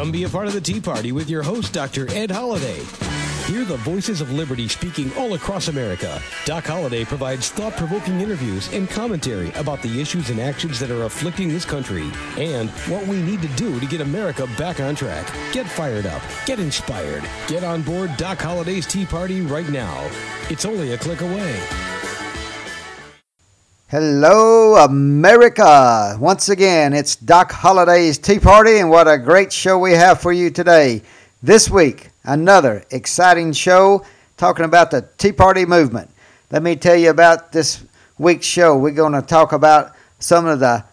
Come be a part of the Tea Party with your host, Dr. Ed Holliday. Hear the voices of liberty speaking all across America. Doc Holliday provides thought provoking interviews and commentary about the issues and actions that are afflicting this country and what we need to do to get America back on track. Get fired up, get inspired, get on board Doc Holliday's Tea Party right now. It's only a click away. Hello, America! Once again, it's Doc Holliday's Tea Party, and what a great show we have for you today. This week, another exciting show talking about the Tea Party movement. Let me tell you about this week's show. We're going to talk about some of the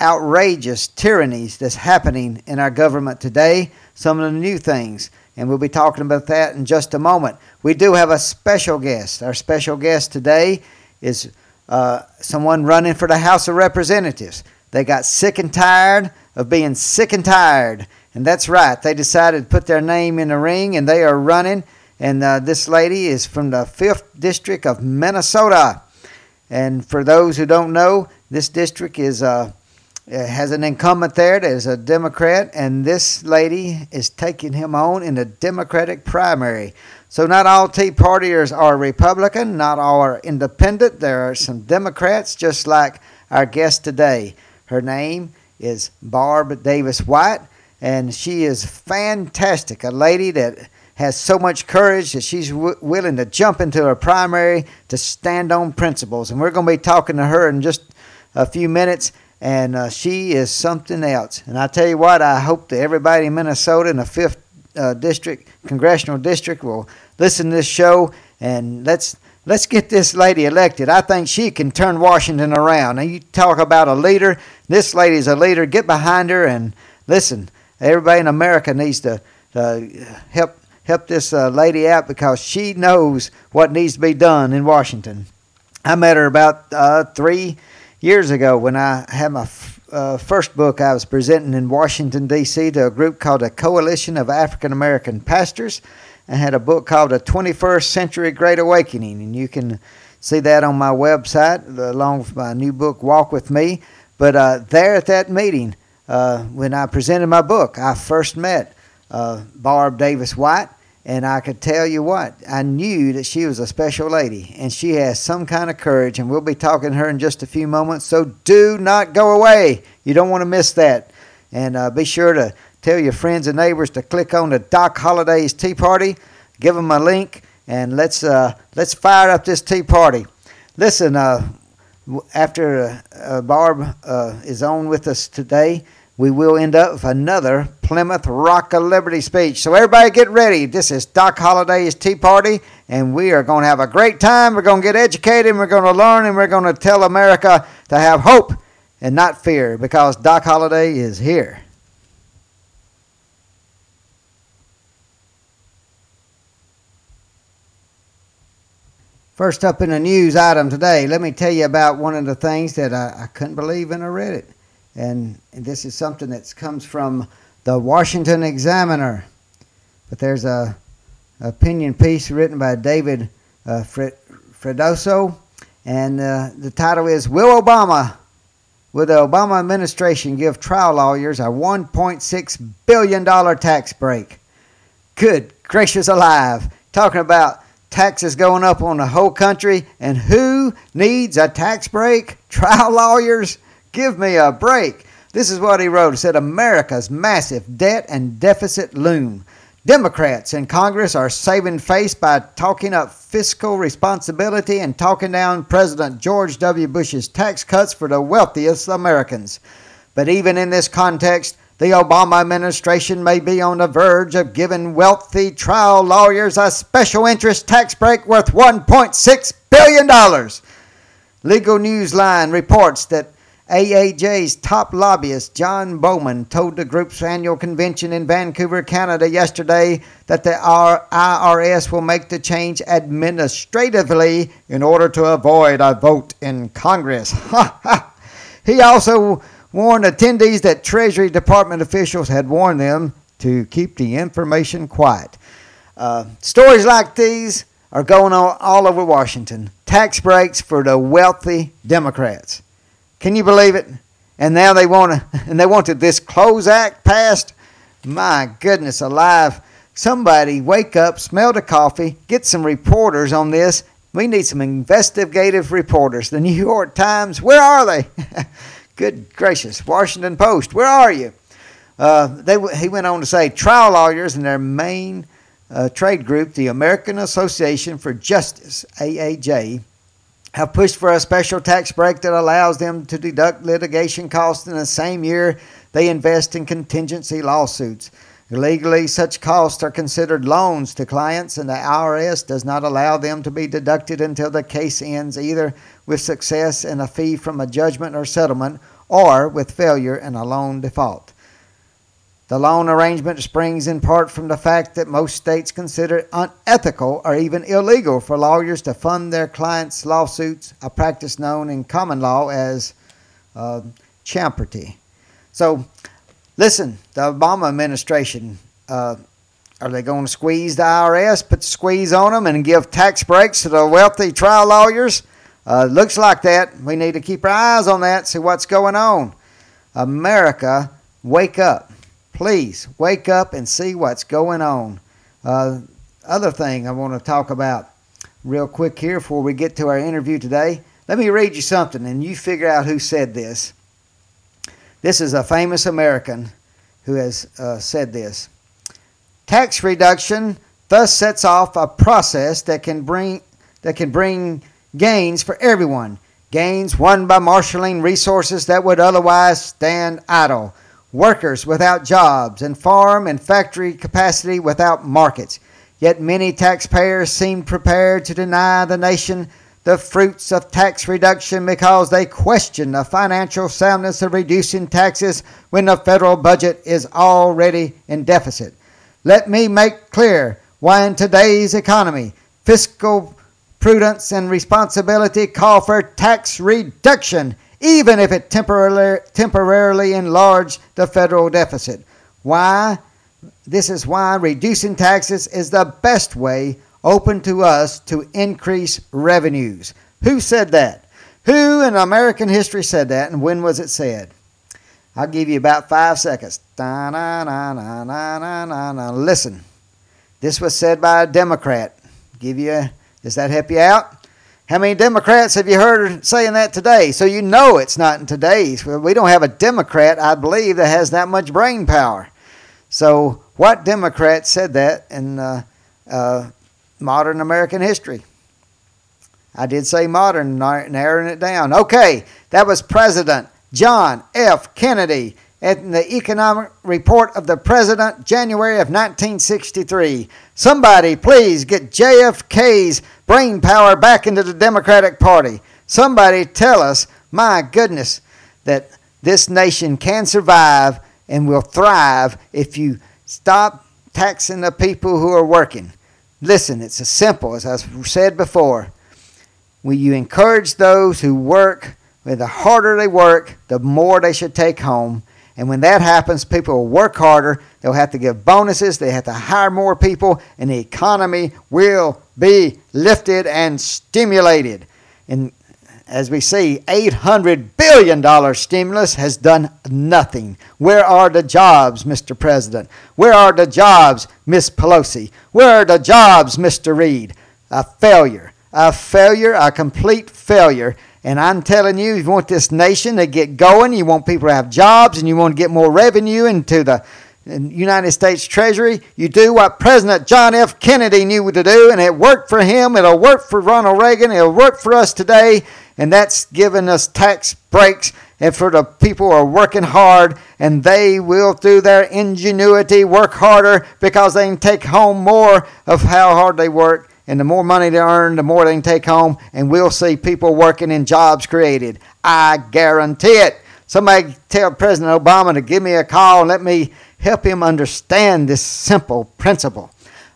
outrageous tyrannies that's happening in our government today, some of the new things, and we'll be talking about that in just a moment. We do have a special guest. Our special guest today is uh, someone running for the House of Representatives. They got sick and tired of being sick and tired. And that's right. They decided to put their name in the ring and they are running. And uh, this lady is from the 5th District of Minnesota. And for those who don't know, this district is uh, has an incumbent there that is a Democrat, and this lady is taking him on in the Democratic primary. So not all Tea Partiers are Republican, not all are independent. There are some Democrats, just like our guest today. Her name is Barb Davis White, and she is fantastic. A lady that has so much courage that she's w- willing to jump into a primary to stand on principles. And we're going to be talking to her in just a few minutes. And uh, she is something else. And I tell you what, I hope that everybody in Minnesota in the fifth uh, district, congressional district, will listen to this show and let's let's get this lady elected. I think she can turn Washington around. Now you talk about a leader. This lady's a leader. Get behind her and listen. Everybody in America needs to uh, help help this uh, lady out because she knows what needs to be done in Washington. I met her about uh, three years ago when I had my uh, first book I was presenting in Washington, D.C. to a group called the Coalition of African American Pastors. I had a book called The 21st Century Great Awakening, and you can see that on my website along with my new book, Walk With Me. But uh, there at that meeting, uh, when I presented my book, I first met uh, Barb Davis White, and I could tell you what, I knew that she was a special lady, and she has some kind of courage, and we'll be talking to her in just a few moments. So do not go away. You don't want to miss that. And uh, be sure to tell your friends and neighbors to click on the Doc Holliday's Tea Party. Give them a link, and let's uh, let's fire up this tea party. Listen, uh, after uh, Barb uh, is on with us today, we will end up with another Plymouth Rock of Liberty speech. So everybody get ready. This is Doc Holliday's Tea Party, and we are going to have a great time. We're going to get educated, we're going to learn, and we're going to tell America to have hope and not fear because Doc Holliday is here. First up in the news item today, let me tell you about one of the things that I, I couldn't believe when I read it. And, and this is something that comes from the Washington Examiner. But there's a opinion piece written by David uh, Freddoso, and uh, the title is Will Obama, will the Obama administration give trial lawyers a $1.6 billion tax break? Good gracious alive. Talking about taxes going up on the whole country. And who needs a tax break? Trial lawyers? Give me a break. This is what he wrote. He said, America's massive debt and deficit loom. Democrats in Congress are saving face by talking up fiscal responsibility and talking down President George W. Bush's tax cuts for the wealthiest Americans. But even in this context, the Obama administration may be on the verge of giving wealthy trial lawyers a special interest tax break worth $1.6 billion. Legal Newsline reports that AAJ's top lobbyist, John Bowman, told the group's annual convention in Vancouver, Canada, yesterday that the IRS will make the change administratively in order to avoid a vote in Congress. He also warned attendees that Treasury Department officials had warned them to keep the information quiet. Uh, stories like these are going on all over Washington. Tax breaks for the wealthy Democrats. Can you believe it? And now they want to, and they wanted this Close Act passed. My goodness alive. Somebody wake up, smell the coffee, get some reporters on this. We need some investigative reporters. The New York Times, where are they? Good gracious. Washington Post, where are you? Uh, they, he went on to say trial lawyers and their main uh, trade group, the American Association for Justice, AAJ, have pushed for a special tax break that allows them to deduct litigation costs in the same year they invest in contingency lawsuits. Legally, such costs are considered loans to clients, and the IRS does not allow them to be deducted until the case ends either with success and a fee from a judgment or settlement, or with failure and a loan default. The loan arrangement springs in part from the fact that most states consider it unethical or even illegal for lawyers to fund their clients' lawsuits, a practice known in common law as uh, champerty. So, listen, the Obama administration, uh, are they going to squeeze the IRS, put the squeeze on them, and give tax breaks to the wealthy trial lawyers? Uh, looks like that. We need to keep our eyes on that, see what's going on. America, wake up please wake up and see what's going on. Uh, other thing I want to talk about real quick here before we get to our interview today. Let me read you something and you figure out who said this. This is a famous American who has uh, said this. Tax reduction thus sets off a process that can bring that can bring gains for everyone. Gains won by marshaling resources that would otherwise stand idle workers without jobs, and farm and factory capacity without markets. Yet many taxpayers seem prepared to deny the nation the fruits of tax reduction because they question the financial soundness of reducing taxes when the federal budget is already in deficit. Let me make clear why, in today's economy, fiscal prudence and responsibility call for tax reduction even if it temporarily, temporarily enlarged the federal deficit. Why? This is why reducing taxes is the best way open to us to increase revenues. Who said that? Who in American history said that, and when was it said? I'll give you about five seconds. Listen, this was said by a Democrat. Give you, does that help you out? How many Democrats have you heard saying that today? So you know it's not in today's. We don't have a Democrat, I believe, that has that much brain power. So what Democrat said that in uh, uh, modern American history? I did say modern, narrowing it down. Okay, that was President John F. Kennedy in the economic report of the president, January of 1963. Somebody please get JFK's brain power back into the Democratic Party. Somebody tell us, my goodness, that this nation can survive and will thrive if you stop taxing the people who are working. Listen, it's as simple as I've said before. Will you encourage those who work? The harder they work, the more they should take home and when that happens, people will work harder. They'll have to give bonuses. They have to hire more people, and the economy will be lifted and stimulated. And as we see, $800 billion stimulus has done nothing. Where are the jobs, Mr. President? Where are the jobs, Miss Pelosi? Where are the jobs, Mr. Reid? A failure. A failure, a complete failure. And I'm telling you, if you want this nation to get going, you want people to have jobs, and you want to get more revenue into the United States Treasury, you do what President John F. Kennedy knew to do, and it worked for him. It'll work for Ronald Reagan. It'll work for us today, and that's giving us tax breaks and for the people who are working hard, and they will, through their ingenuity, work harder because they can take home more of how hard they work and the more money they earn, the more they can take home, and we'll see people working in jobs created. I guarantee it. Somebody tell President Obama to give me a call and let me help him understand this simple principle.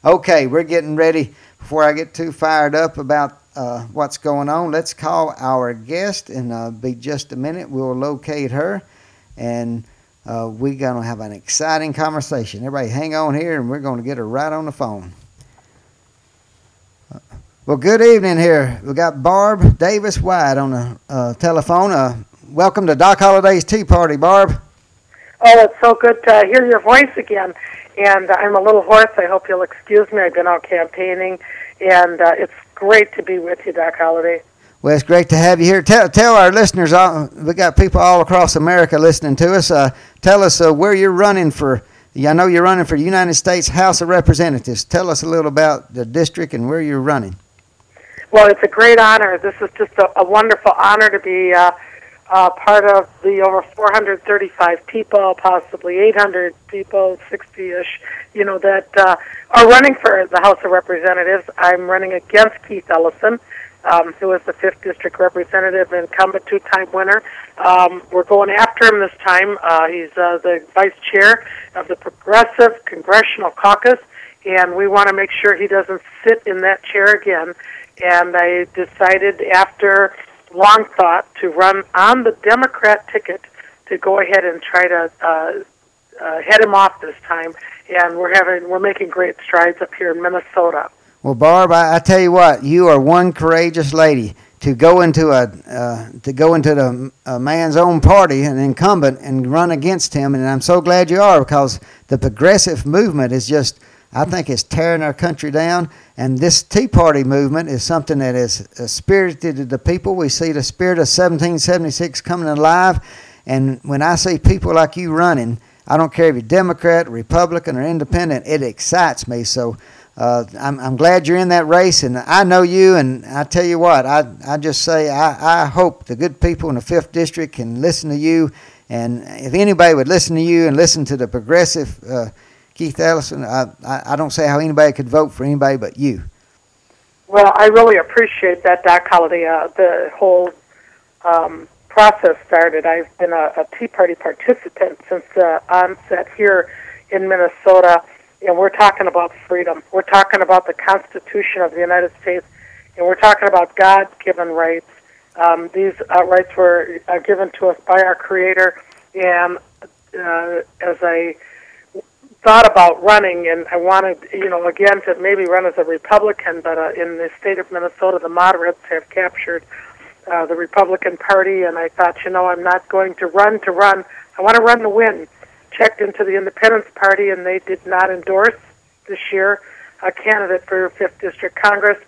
Okay, we're getting ready. Before I get too fired up about uh, what's going on, let's call our guest and uh, be just a minute. We'll locate her and uh, we're going to have an exciting conversation. Everybody, hang on here and we're going to get her right on the phone. Well, good evening here. We got Barb Davis White on the uh, telephone. Uh, welcome to Doc Holliday's Tea Party, Barb. Oh, it's so good to hear your voice again. And I'm a little hoarse. I hope you'll excuse me. I've been out campaigning, and uh, it's great to be with you, Doc Holliday. Well, it's great to have you here. Tell, tell our listeners, uh, we got people all across America listening to us. Uh, tell us uh, where you're running for. I know you're running for the United States House of Representatives. Tell us a little about the district and where you're running. Well, it's a great honor. This is just a, a wonderful honor to be uh, uh, part of the over 435 people, possibly 800 people, 60-ish, you know, that uh, are running for the House of Representatives. I'm running against Keith Ellison, um, who is the 5th District Representative, and incumbent two-time winner. Um, we're going after him this time. Uh, he's uh, the Vice Chair of the Progressive Congressional Caucus, and we want to make sure he doesn't sit in that chair again. And I decided after long thought to run on the Democrat ticket to go ahead and try to uh, uh, head him off this time. And we're having we're making great strides up here in Minnesota. Well, Barb, I, I tell you what, you are one courageous lady to go into a uh, to go into the a man's own party, an incumbent, and run against him. And I'm so glad you are because the progressive movement is just I think it's tearing our country down. And this Tea Party movement is something that is uh, spirited the people. We see the spirit of 1776 coming alive. And when I see people like you running, I don't care if you're Democrat, Republican, or Independent, it excites me. So uh, I'm, I'm glad you're in that race, and I know you. And I tell you what, I, I just say I, I hope the good people in the 5th District can listen to you. And if anybody would listen to you and listen to the progressive uh, Keith Ellison, I, I, don't say how anybody could vote for anybody but you. Well, I really appreciate that, Doc Holliday. Uh, the whole um, process started. I've been a, a Tea Party participant since the onset here in Minnesota, and we're talking about freedom. We're talking about the Constitution of the United States, and we're talking about God-given rights. Um, these uh, rights were uh, given to us by our Creator, and uh, as I thought about running, and I wanted, you know, again to maybe run as a Republican, but uh, in the state of Minnesota, the moderates have captured uh, the Republican Party, and I thought, you know, I'm not going to run to run. I want to run to win. Checked into the Independence Party, and they did not endorse this year a candidate for 5th District Congress.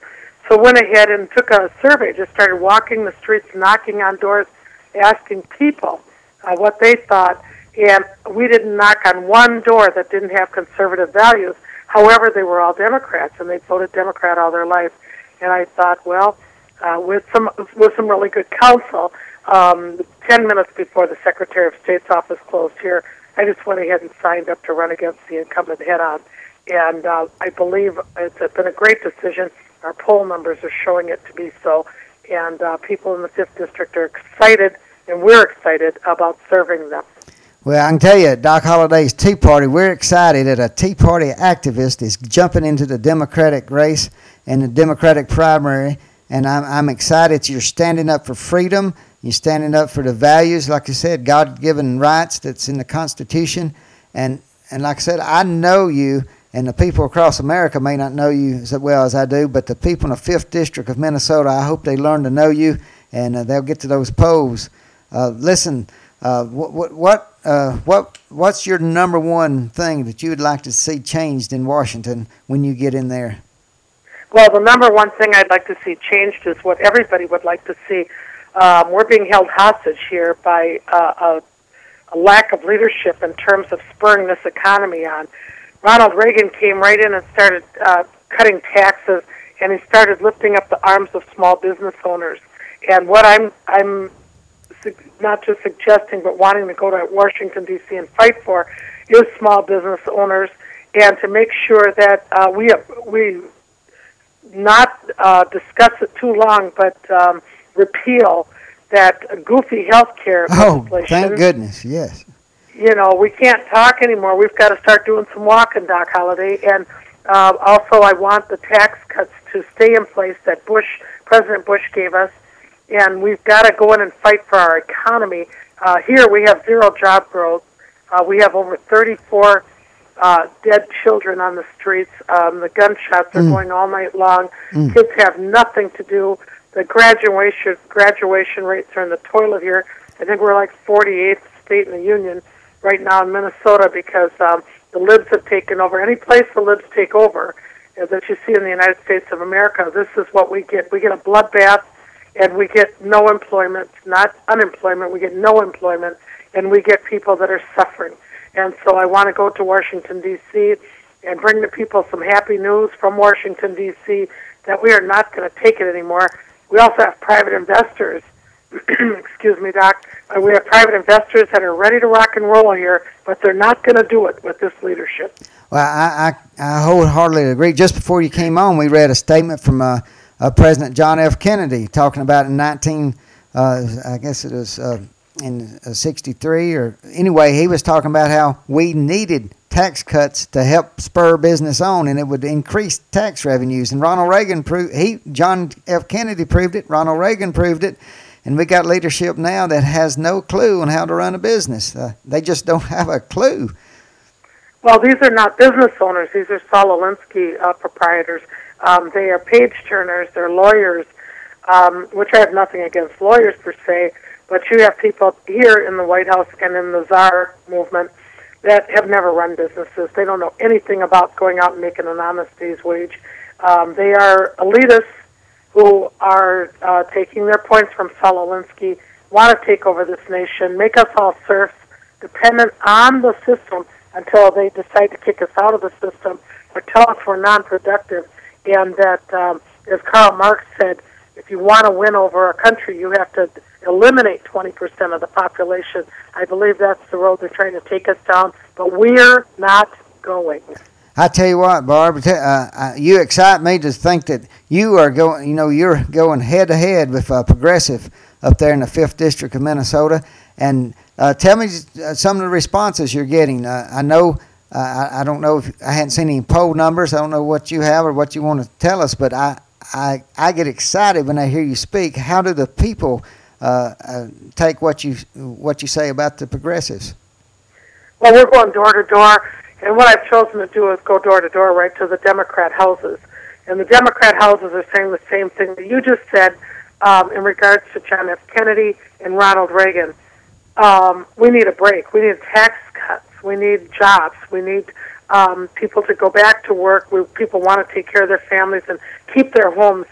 So went ahead and took a survey, just started walking the streets, knocking on doors, asking people uh, what they thought and we didn't knock on one door that didn't have conservative values. However, they were all Democrats, and they voted Democrat all their life. And I thought, well, uh, with some with some really good counsel, um, ten minutes before the Secretary of State's office closed here, I just went ahead and signed up to run against the incumbent head-on. And uh, I believe it's been a great decision. Our poll numbers are showing it to be so, and uh, people in the fifth district are excited, and we're excited about serving them. Well, I can tell you, Doc Holliday's Tea Party, we're excited that a Tea Party activist is jumping into the Democratic race and the Democratic primary. And I'm, I'm excited you're standing up for freedom. You're standing up for the values, like I said, God given rights that's in the Constitution. And, and like I said, I know you, and the people across America may not know you as well as I do, but the people in the 5th District of Minnesota, I hope they learn to know you and uh, they'll get to those polls. Uh, listen, uh, what, what, what uh, what what's your number one thing that you would like to see changed in Washington when you get in there? Well, the number one thing I'd like to see changed is what everybody would like to see. Um, we're being held hostage here by uh, a, a lack of leadership in terms of spurring this economy on. Ronald Reagan came right in and started uh, cutting taxes, and he started lifting up the arms of small business owners. And what I'm I'm not just suggesting but wanting to go to Washington D.C. and fight for is small business owners, and to make sure that uh, we we not uh, discuss it too long, but um, repeal that goofy health care oh, thank goodness, yes. You know, we can't talk anymore. We've got to start doing some walking, Doc Holliday. And uh, also, I want the tax cuts to stay in place that Bush, President Bush, gave us and we've got to go in and fight for our economy. Uh, here we have zero job growth. Uh, we have over 34 uh, dead children on the streets. Um, the gunshots are mm. going all night long. Mm. Kids have nothing to do. The graduation graduation rates are in the toilet here. I think we're like 48th state in the union right now in Minnesota because um, the libs have taken over. Any place the libs take over uh, that you see in the United States of America, this is what we get. We get a bloodbath, and we get no employment, not unemployment. We get no employment, and we get people that are suffering. And so I want to go to Washington D.C. and bring the people some happy news from Washington D.C. that we are not going to take it anymore. We also have private investors. excuse me, Doc. We have private investors that are ready to rock and roll here, but they're not going to do it with this leadership. Well, I, I, I wholeheartedly agree. Just before you came on, we read a statement from uh, uh, President John F. Kennedy talking about in 19, uh, I guess it was uh, in uh, 63 or anyway, he was talking about how we needed tax cuts to help spur business on and it would increase tax revenues. And Ronald Reagan proved, he, John F. Kennedy proved it, Ronald Reagan proved it. And we got leadership now that has no clue on how to run a business. Uh, they just don't have a clue. Well, these are not business owners. These are Saul Alinsky uh, proprietors. Um, they are page turners. They're lawyers, um, which I have nothing against lawyers per se. But you have people here in the White House and in the czar movement that have never run businesses. They don't know anything about going out and making an honest day's wage. Um, they are elitists who are uh, taking their points from Saul Alinsky, want to take over this nation, make us all serfs, dependent on the system until they decide to kick us out of the system or tell us we're non-productive. And that, um, as Karl Marx said, if you want to win over a country, you have to eliminate 20% of the population. I believe that's the road they're trying to take us down, but we're not going. I tell you what, Barb, uh, uh, you excite me to think that you are going. You know, you're going head to head with a progressive up there in the fifth district of Minnesota. And uh, tell me uh, some of the responses you're getting. Uh, I know. Uh, I, I don't know if I hadn't seen any poll numbers. I don't know what you have or what you want to tell us, but I, I, I get excited when I hear you speak. How do the people take what you what you say about the progressives? Well, we're going door to door and what I've chosen to do is go door to door right to the Democrat houses. And the Democrat houses are saying the same thing that you just said um, in regards to John F. Kennedy and Ronald Reagan. Um, we need a break. We need tax cuts. We need jobs. We need um, people to go back to work. We, people want to take care of their families and keep their homes.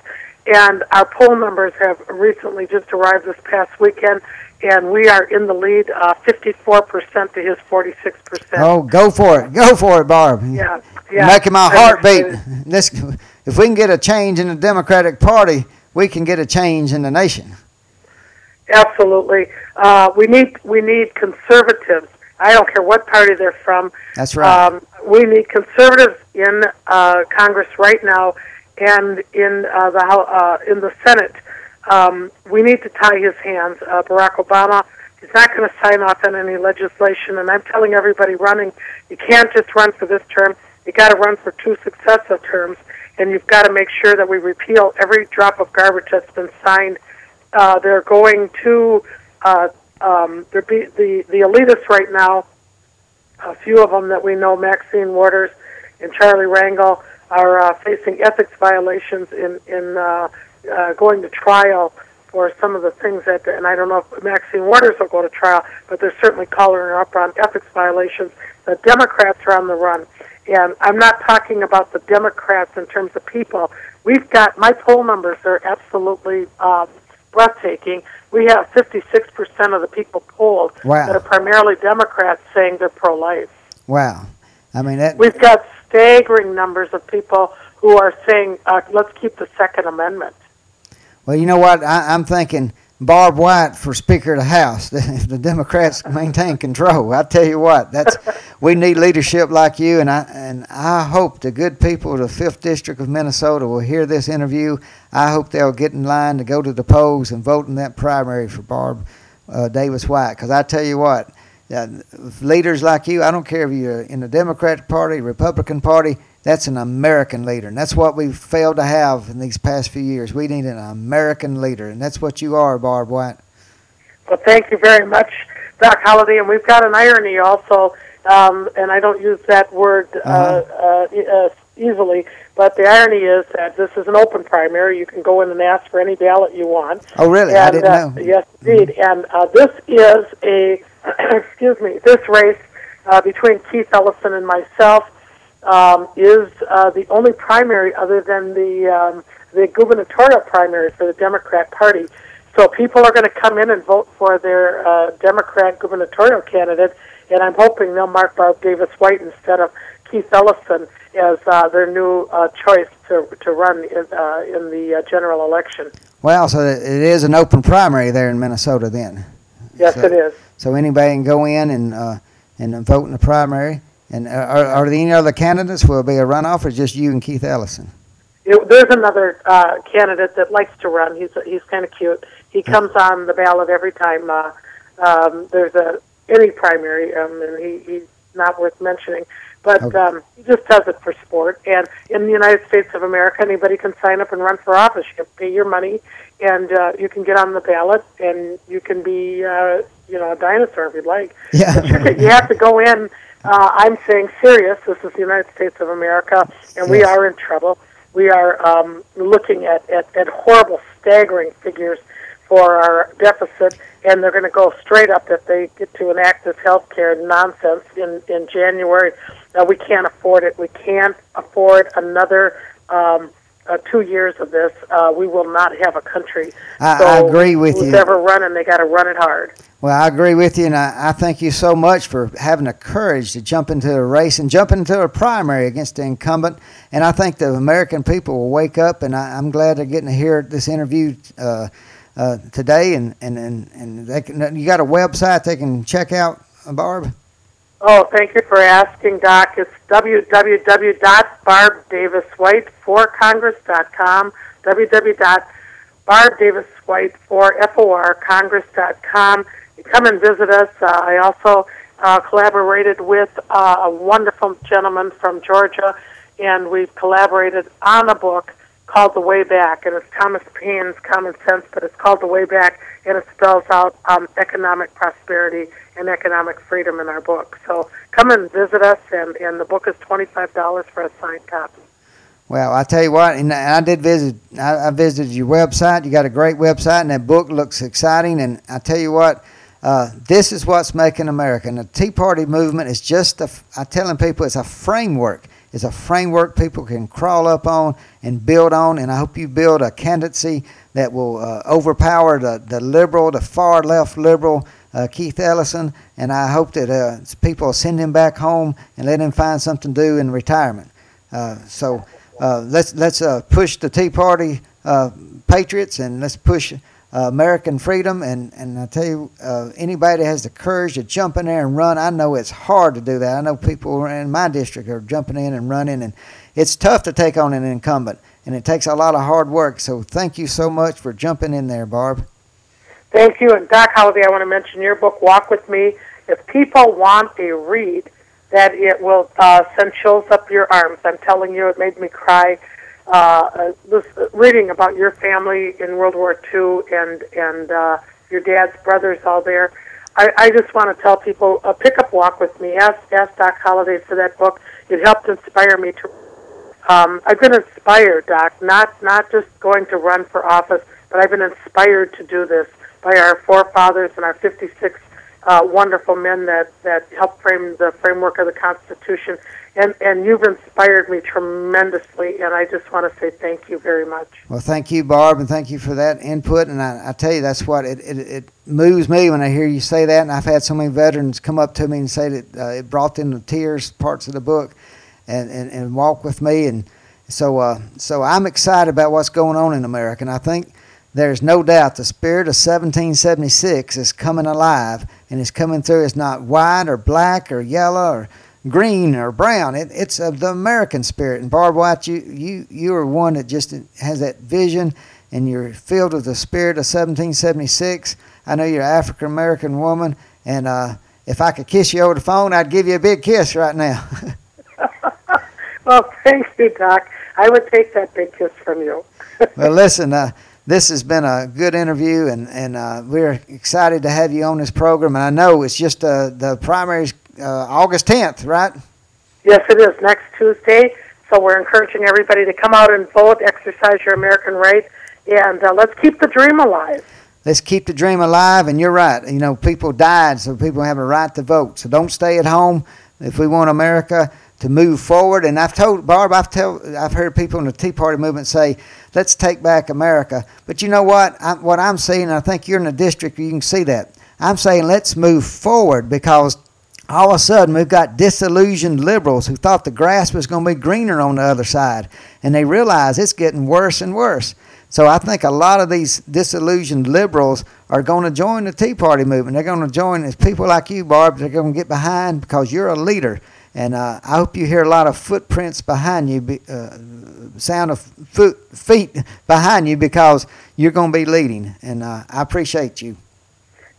And our poll numbers have recently just arrived this past weekend, and we are in the lead, uh, 54% to his 46%. Oh, go for it. Go for it, Barb. Yeah, yeah. Making my heart beat. This, if we can get a change in the Democratic Party, we can get a change in the nation. Absolutely. Uh, we need we need conservatives. I don't care what party they're from. That's right. Um, we need conservatives in uh, Congress right now, and in uh, the uh, in the Senate um, we need to tie his hands. Uh, Barack Obama is not going to sign off on any legislation, and I'm telling everybody running, you can't just run for this term. You got to run for two successive terms, and you've got to make sure that we repeal every drop of garbage that's been signed. Uh, they're going to uh, um, be, the the elitists right now. A few of them that we know, Maxine Waters and Charlie Rangel, are uh, facing ethics violations in in uh, uh, going to trial for some of the things that, and I don't know if Maxine Waters will go to trial, but they're certainly calling her up on ethics violations. The Democrats are on the run. And I'm not talking about the Democrats in terms of people. We've got, my poll numbers are absolutely um, breathtaking. We have 56% of the people polled wow. that are primarily Democrats saying they're pro life. Wow. I mean, that... we've got staggering numbers of people who are saying, uh, let's keep the Second Amendment. Well, you know what? I, am thinking Barb White for Speaker of the House. If the Democrats maintain control, I tell you what, that's we need leadership like you, and I and I hope the good people of the Fifth District of Minnesota will hear this interview. I hope they'll get in line to go to the polls and vote in that primary for Barb uh, Davis White. Because I tell you what, uh, leaders like you, I don't care if you're in the Democratic Party, Republican Party that's an American leader. And that's what we've failed to have in these past few years. We need an American leader. And that's what you are, Barb White. Well, thank you very much, Doc Holliday. And we've got an irony also, um, and I don't use that word uh, uh-huh. uh, uh, easily, but the irony is that this is an open primary. You can go in and ask for any ballot you want. Oh, really? And, I didn't uh, know. Yes, indeed. Mm-hmm. And uh, this is a excuse me, this race uh, between Keith Ellison and myself um, is uh, the only primary other than the um, the gubernatorial primary for the Democrat Party. So people are going to come in and vote for their uh, Democrat gubernatorial candidate, and I'm hoping they'll mark Barb Davis White instead of Keith Ellison as uh, their new uh, choice to to run in, uh, in the uh, general election. Well, so it is an open primary there in Minnesota then. Yes, so, it is. So anybody can go in and uh, and vote in the primary. And are, are there any other candidates? Will it be a runoff, or just you and Keith Ellison? It, there's another uh, candidate that likes to run. He's he's kind of cute. He comes on the ballot every time uh, um, there's a any primary, um, and he, he's not worth mentioning. But Okay. um, he just does it for sport. And in the United States of America, anybody can sign up and run for office. You can pay your money, and uh, you can get on the ballot, and you can be, uh, you know, a dinosaur if you'd like. Yeah. you have to go in. Uh, I'm saying serious. This is the United States of America, and we are in trouble. We are um, looking at, at, at horrible, staggering figures for our deficit, and they're going to go straight up if they get to enact this health care nonsense in, in January. Uh, we can't afford it. We can't afford another um, uh, two years of this. Uh, we will not have a country. I- so I agree with who's you. ever running, they got to run it hard. Well, I agree with you, and I, I thank you so much for having the courage to jump into a race and jump into a primary against the incumbent. And I think the American people will wake up, and I, I'm glad they're getting to hear this interview uh, uh, today. And and and, and they can, you got a website they can check out, Barb. Oh, thank you for asking, Doc. It's www.barbdaviswhite4congress.com, www.barbdaviswhite4forcongress.com. You come and visit us. Uh, I also uh, collaborated with uh, a wonderful gentleman from Georgia, and we've collaborated on a book called The Way Back, and it's Thomas Paine's Common Sense, but it's called The Way Back, and it spells out um, economic prosperity and economic freedom in our book. So come and visit us, and, and the book is $25 for a signed copy. Well, I tell you what, and I did visit. I, visited your website. You got a great website, and that book looks exciting. And I tell you what, uh, this is what's making America. And the Tea Party movement is just a. I'm telling people, it's a framework. It's a framework people can crawl up on and build on. And I hope you build a candidacy that will uh, overpower the, the liberal, the far left liberal uh, Keith Ellison. And I hope that uh, people send him back home and let him find something to do in retirement. Uh, so uh, let's let's uh, push the Tea Party uh, patriots and let's push uh, American freedom. And, and I tell you, uh, anybody that has the courage to jump in there and run, I know it's hard to do that. I know people in my district are jumping in and running, and it's tough to take on an incumbent, and it takes a lot of hard work. So thank you so much for jumping in there, Barb. Thank you. And Doc Holliday, I want to mention your book, Walk With Me. If people want a read, that it will uh, send chills up your arms. I'm telling you, it made me cry. Uh, uh, this, reading about your family in World War II and and uh, your dad's brothers all there. I, I just want to tell people, uh, pick up Walk With Me. Ask, ask Doc Holliday for that book. It helped inspire me to um, I've been inspired, Doc, not not just going to run for office, but I've been inspired to do this by our forefathers and our 56 uh, wonderful men that that helped frame the framework of the Constitution. And and you've inspired me tremendously, and I just want to say thank you very much. Well, thank you, Barb, and thank you for that input. And I, I tell you, that's what it, it, it moves me when I hear you say that. And I've had so many veterans come up to me and say that uh, it brought them to tears, parts of the book, and, and, and walk with me. And so, uh, so I'm excited about what's going on in America. And I think there's no doubt the spirit of 1776 is coming alive and it's coming through. It's not white or black or yellow or green or brown. It, it's of the American spirit. And Barb White, you, you, you are one that just has that vision and you're filled with the spirit of 1776. I know you're an African American woman, and uh, if I could kiss you over the phone, I'd give you a big kiss right now. Well, thank you, Doc. I would take that big kiss from you. well, listen, uh, this has been a good interview, and, and uh, we're excited to have you on this program. And I know it's just uh, the primaries uh, August 10th, right? Yes, it is next Tuesday. So we're encouraging everybody to come out and vote, exercise your American right, and uh, let's keep the dream alive. let's keep the dream alive. And you're right. You know, people died, so people have a right to vote. So don't stay at home if we want America to move forward. And I've told Barb, I've tell, I've heard people in the Tea Party movement say, "Let's take back America." But you know what? I, what I'm seeing, I think you're in the district, you can see that. I'm saying let's move forward because all of a sudden we've got disillusioned liberals who thought the grass was going to be greener on the other side, and they realize it's getting worse and worse. So I think a lot of these disillusioned liberals are going to join the Tea Party movement. They're going to join as people like you, Barb. They're going to get behind because you're a leader. And uh, I hope you hear a lot of footprints behind you, uh, sound of foot, feet behind you because you're going to be leading. And uh, I appreciate you.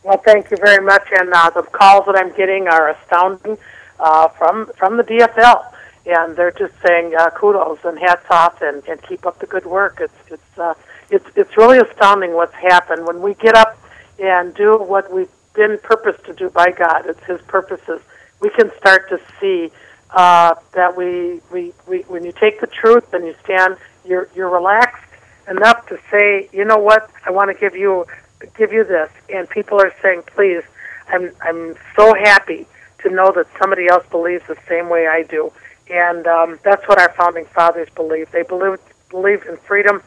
Well, thank you very much. And uh, the calls that I'm getting are astounding uh, from from the DFL and they're just saying uh, kudos and hats off and, and keep up the good work. It's it's uh, it's it's really astounding what's happened when we get up and do what we've been purposed to do by God. It's His purposes. We can start to see uh, that we, we we when you take the truth and you stand, you're you're relaxed enough to say, you know what, I want to give you give you this, and people are saying, please, I'm I'm so happy to know that somebody else believes the same way I do and um, that's what our founding fathers believed. They believed believed in freedom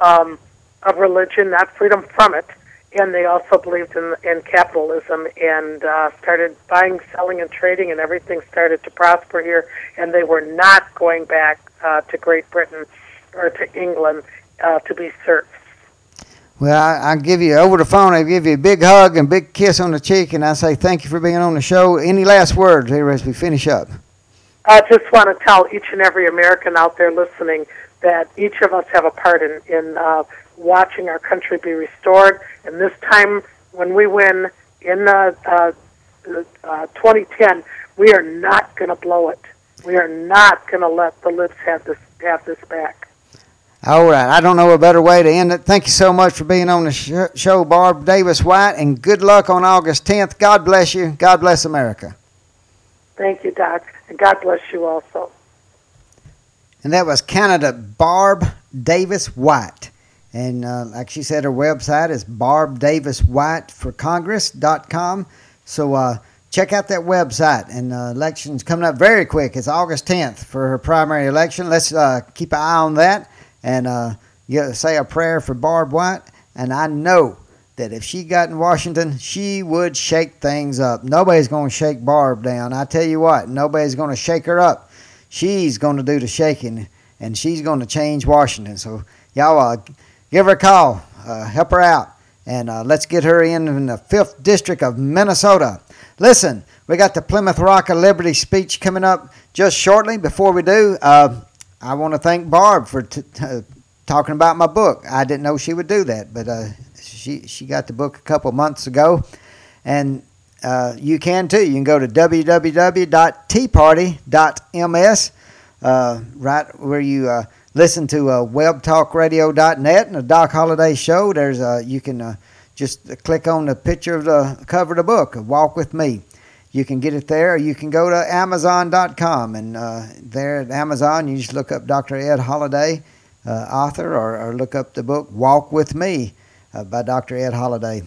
um, of religion, not freedom from it, and they also believed in in capitalism and uh, started buying, selling, and trading, and everything started to prosper here. And they were not going back uh, to Great Britain or to England uh, to be serfs. Well, I, I give you over the phone. I give you a big hug and big kiss on the cheek, and I say thank you for being on the show. Any last words here as we finish up? I just want to tell each and every American out there listening that each of us have a part in, in uh, watching our country be restored. And this time, when we win in uh, uh, uh, 2010, we are not going to blow it. We are not going to let the libs have this have this back. All right. I don't know a better way to end it. Thank you so much for being on the show, Barb Davis White, and good luck on August 10th. God bless you. God bless America. Thank you, Doc. And God bless you also. And that was Canada Barb Davis White. And uh, like she said, her website is barbdaviswhiteforcongress.com. So uh, check out that website. And uh, election's coming up very quick. It's August 10th for her primary election. Let's uh, keep an eye on that and uh, say a prayer for Barb White. And I know that if she got in Washington, she would shake things up. Nobody's going to shake Barb down. I tell you what, nobody's going to shake her up. She's going to do the shaking, and she's going to change Washington. So, y'all uh, give her a call, uh, help her out, and uh, let's get her in in the 5th District of Minnesota. Listen, we got the Plymouth Rock of Liberty speech coming up just shortly. Before we do, uh, I want to thank Barb for t- t- talking about my book. I didn't know she would do that, but uh, she she got the book a couple months ago, and uh, you can too. You can go to www.teaparty.ms, uh, right where you uh, listen to uh, webtalkradio.net and the Doc Holliday Show. There's uh, you can uh, just click on the picture of the cover of the book, Walk with Me. You can get it there. Or you can go to Amazon.com, and uh, there at Amazon, you just look up Dr. Ed Holliday, author, or, or look up the book Walk with Me uh, by Dr. Ed Holliday.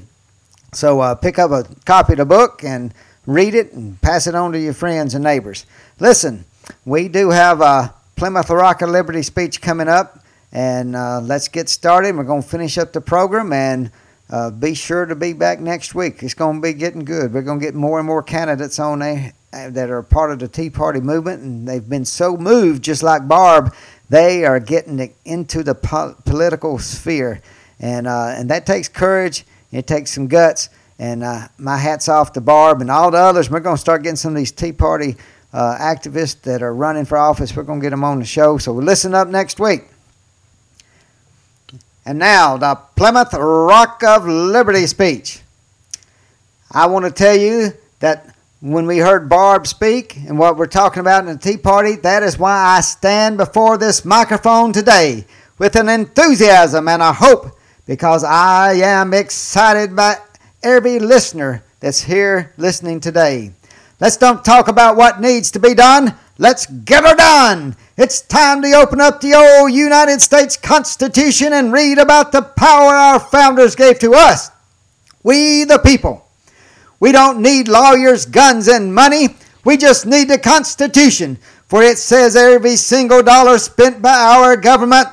So uh, pick up a copy of the book and read it and pass it on to your friends and neighbors. Listen, we do have a Plymouth Rock of Liberty speech coming up, and uh, let's get started. We're going to finish up the program and uh, be sure to be back next week. It's going to be getting good. We're going to get more and more candidates on there uh, that are part of the Tea Party movement, and they've been so moved, just like Barb, they are getting into the po- political sphere and uh, and that takes courage. It takes some guts. And uh, my hats off to Barb and all the others. We're going to start getting some of these Tea Party uh, activists that are running for office. We're going to get them on the show. So listen up next week. And now the Plymouth Rock of Liberty speech. I want to tell you that when we heard Barb speak and what we're talking about in the Tea Party, that is why I stand before this microphone today with an enthusiasm and a hope because I am excited by every listener that's here listening today. Let's don't talk about what needs to be done. Let's get her done. It's time to open up the old United States Constitution and read about the power our founders gave to us We the people. We don't need lawyers, guns, and money. We just need the Constitution, for it says every single dollar spent by our government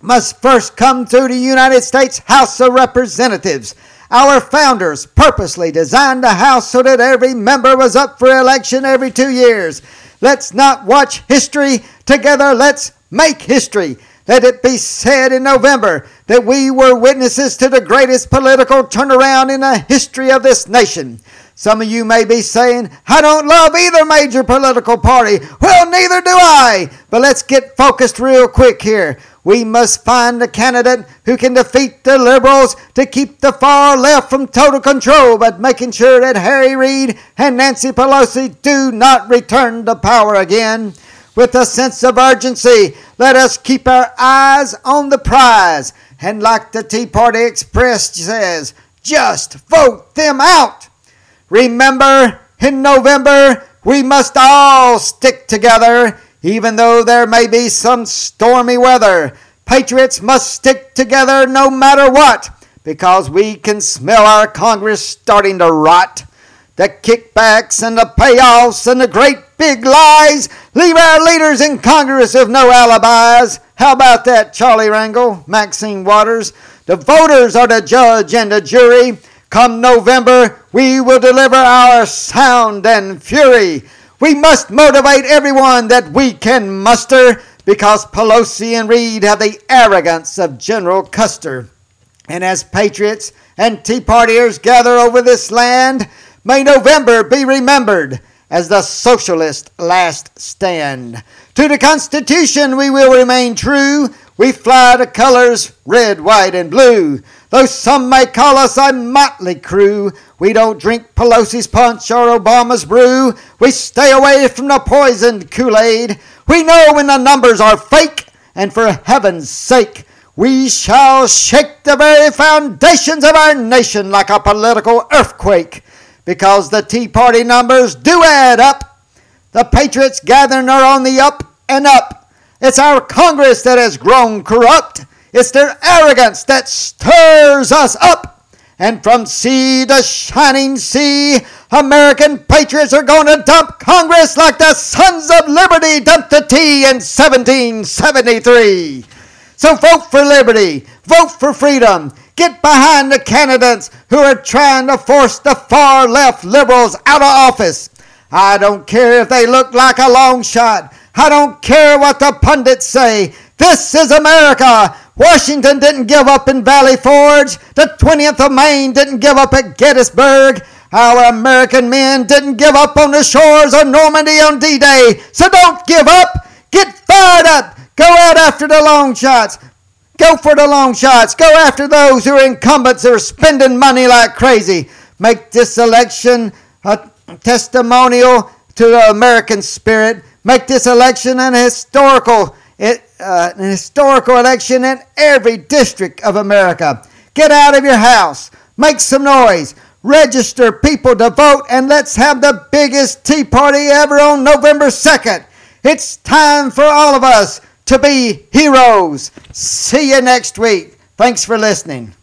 must first come through the United States House of Representatives. Our founders purposely designed the house so that every member was up for election every two years. Let's not watch history together, let's make history. Let it be said in November that we were witnesses to the greatest political turnaround in the history of this nation. Some of you may be saying, I don't love either major political party. Well, neither do I. But let's get focused real quick here. We must find a candidate who can defeat the liberals to keep the far left from total control, but making sure that Harry Reid and Nancy Pelosi do not return to power again. With a sense of urgency, let us keep our eyes on the prize. And like the Tea Party Express says, just vote them out. Remember, in November, we must all stick together even though there may be some stormy weather, patriots must stick together no matter what, because we can smell our Congress starting to rot. The kickbacks and the payoffs and the great big lies leave our leaders in Congress with no alibis. How about that, Charlie Rangel, Maxine Waters? The voters are the judge and the jury. Come November, we will deliver our sound and fury. We must motivate everyone that we can muster because Pelosi and Reid have the arrogance of General Custer. And as patriots and Tea Partiers gather over this land, may November be remembered as the socialist last stand. To the Constitution we will remain true. We fly the colors red, white, and blue. Though some may call us a motley crew, we don't drink Pelosi's punch or Obama's brew. We stay away from the poisoned Kool Aid. We know when the numbers are fake, and for heaven's sake, we shall shake the very foundations of our nation like a political earthquake. Because the Tea Party numbers do add up. The patriots gathering are on the up and up. It's our Congress that has grown corrupt. It's their arrogance that stirs us up. And from sea to shining sea, American patriots are going to dump Congress like the Sons of Liberty dumped the tea in 1773. So vote for liberty, vote for freedom, get behind the candidates who are trying to force the far left liberals out of office. I don't care if they look like a long shot. I don't care what the pundits say. This is America. Washington didn't give up in Valley Forge. The 20th of Maine didn't give up at Gettysburg. Our American men didn't give up on the shores of Normandy on D Day. So don't give up. Get fired up. Go out after the long shots. Go for the long shots. Go after those who are incumbents who are spending money like crazy. Make this election a testimonial to the American spirit. Make this election an historical uh, an historical election in every district of America. Get out of your house, make some noise, register people to vote, and let's have the biggest Tea Party ever on November 2nd. It's time for all of us to be heroes. See you next week. Thanks for listening.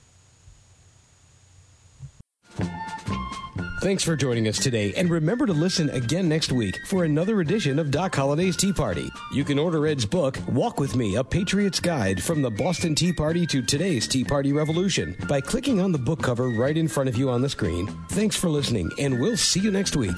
Thanks for joining us today, and remember to listen again next week for another edition of Doc Holliday's Tea Party. You can order Ed's book, Walk With Me, A Patriot's Guide from the Boston Tea Party to today's Tea Party Revolution by clicking on the book cover right in front of you on the screen. Thanks for listening, and we'll see you next week.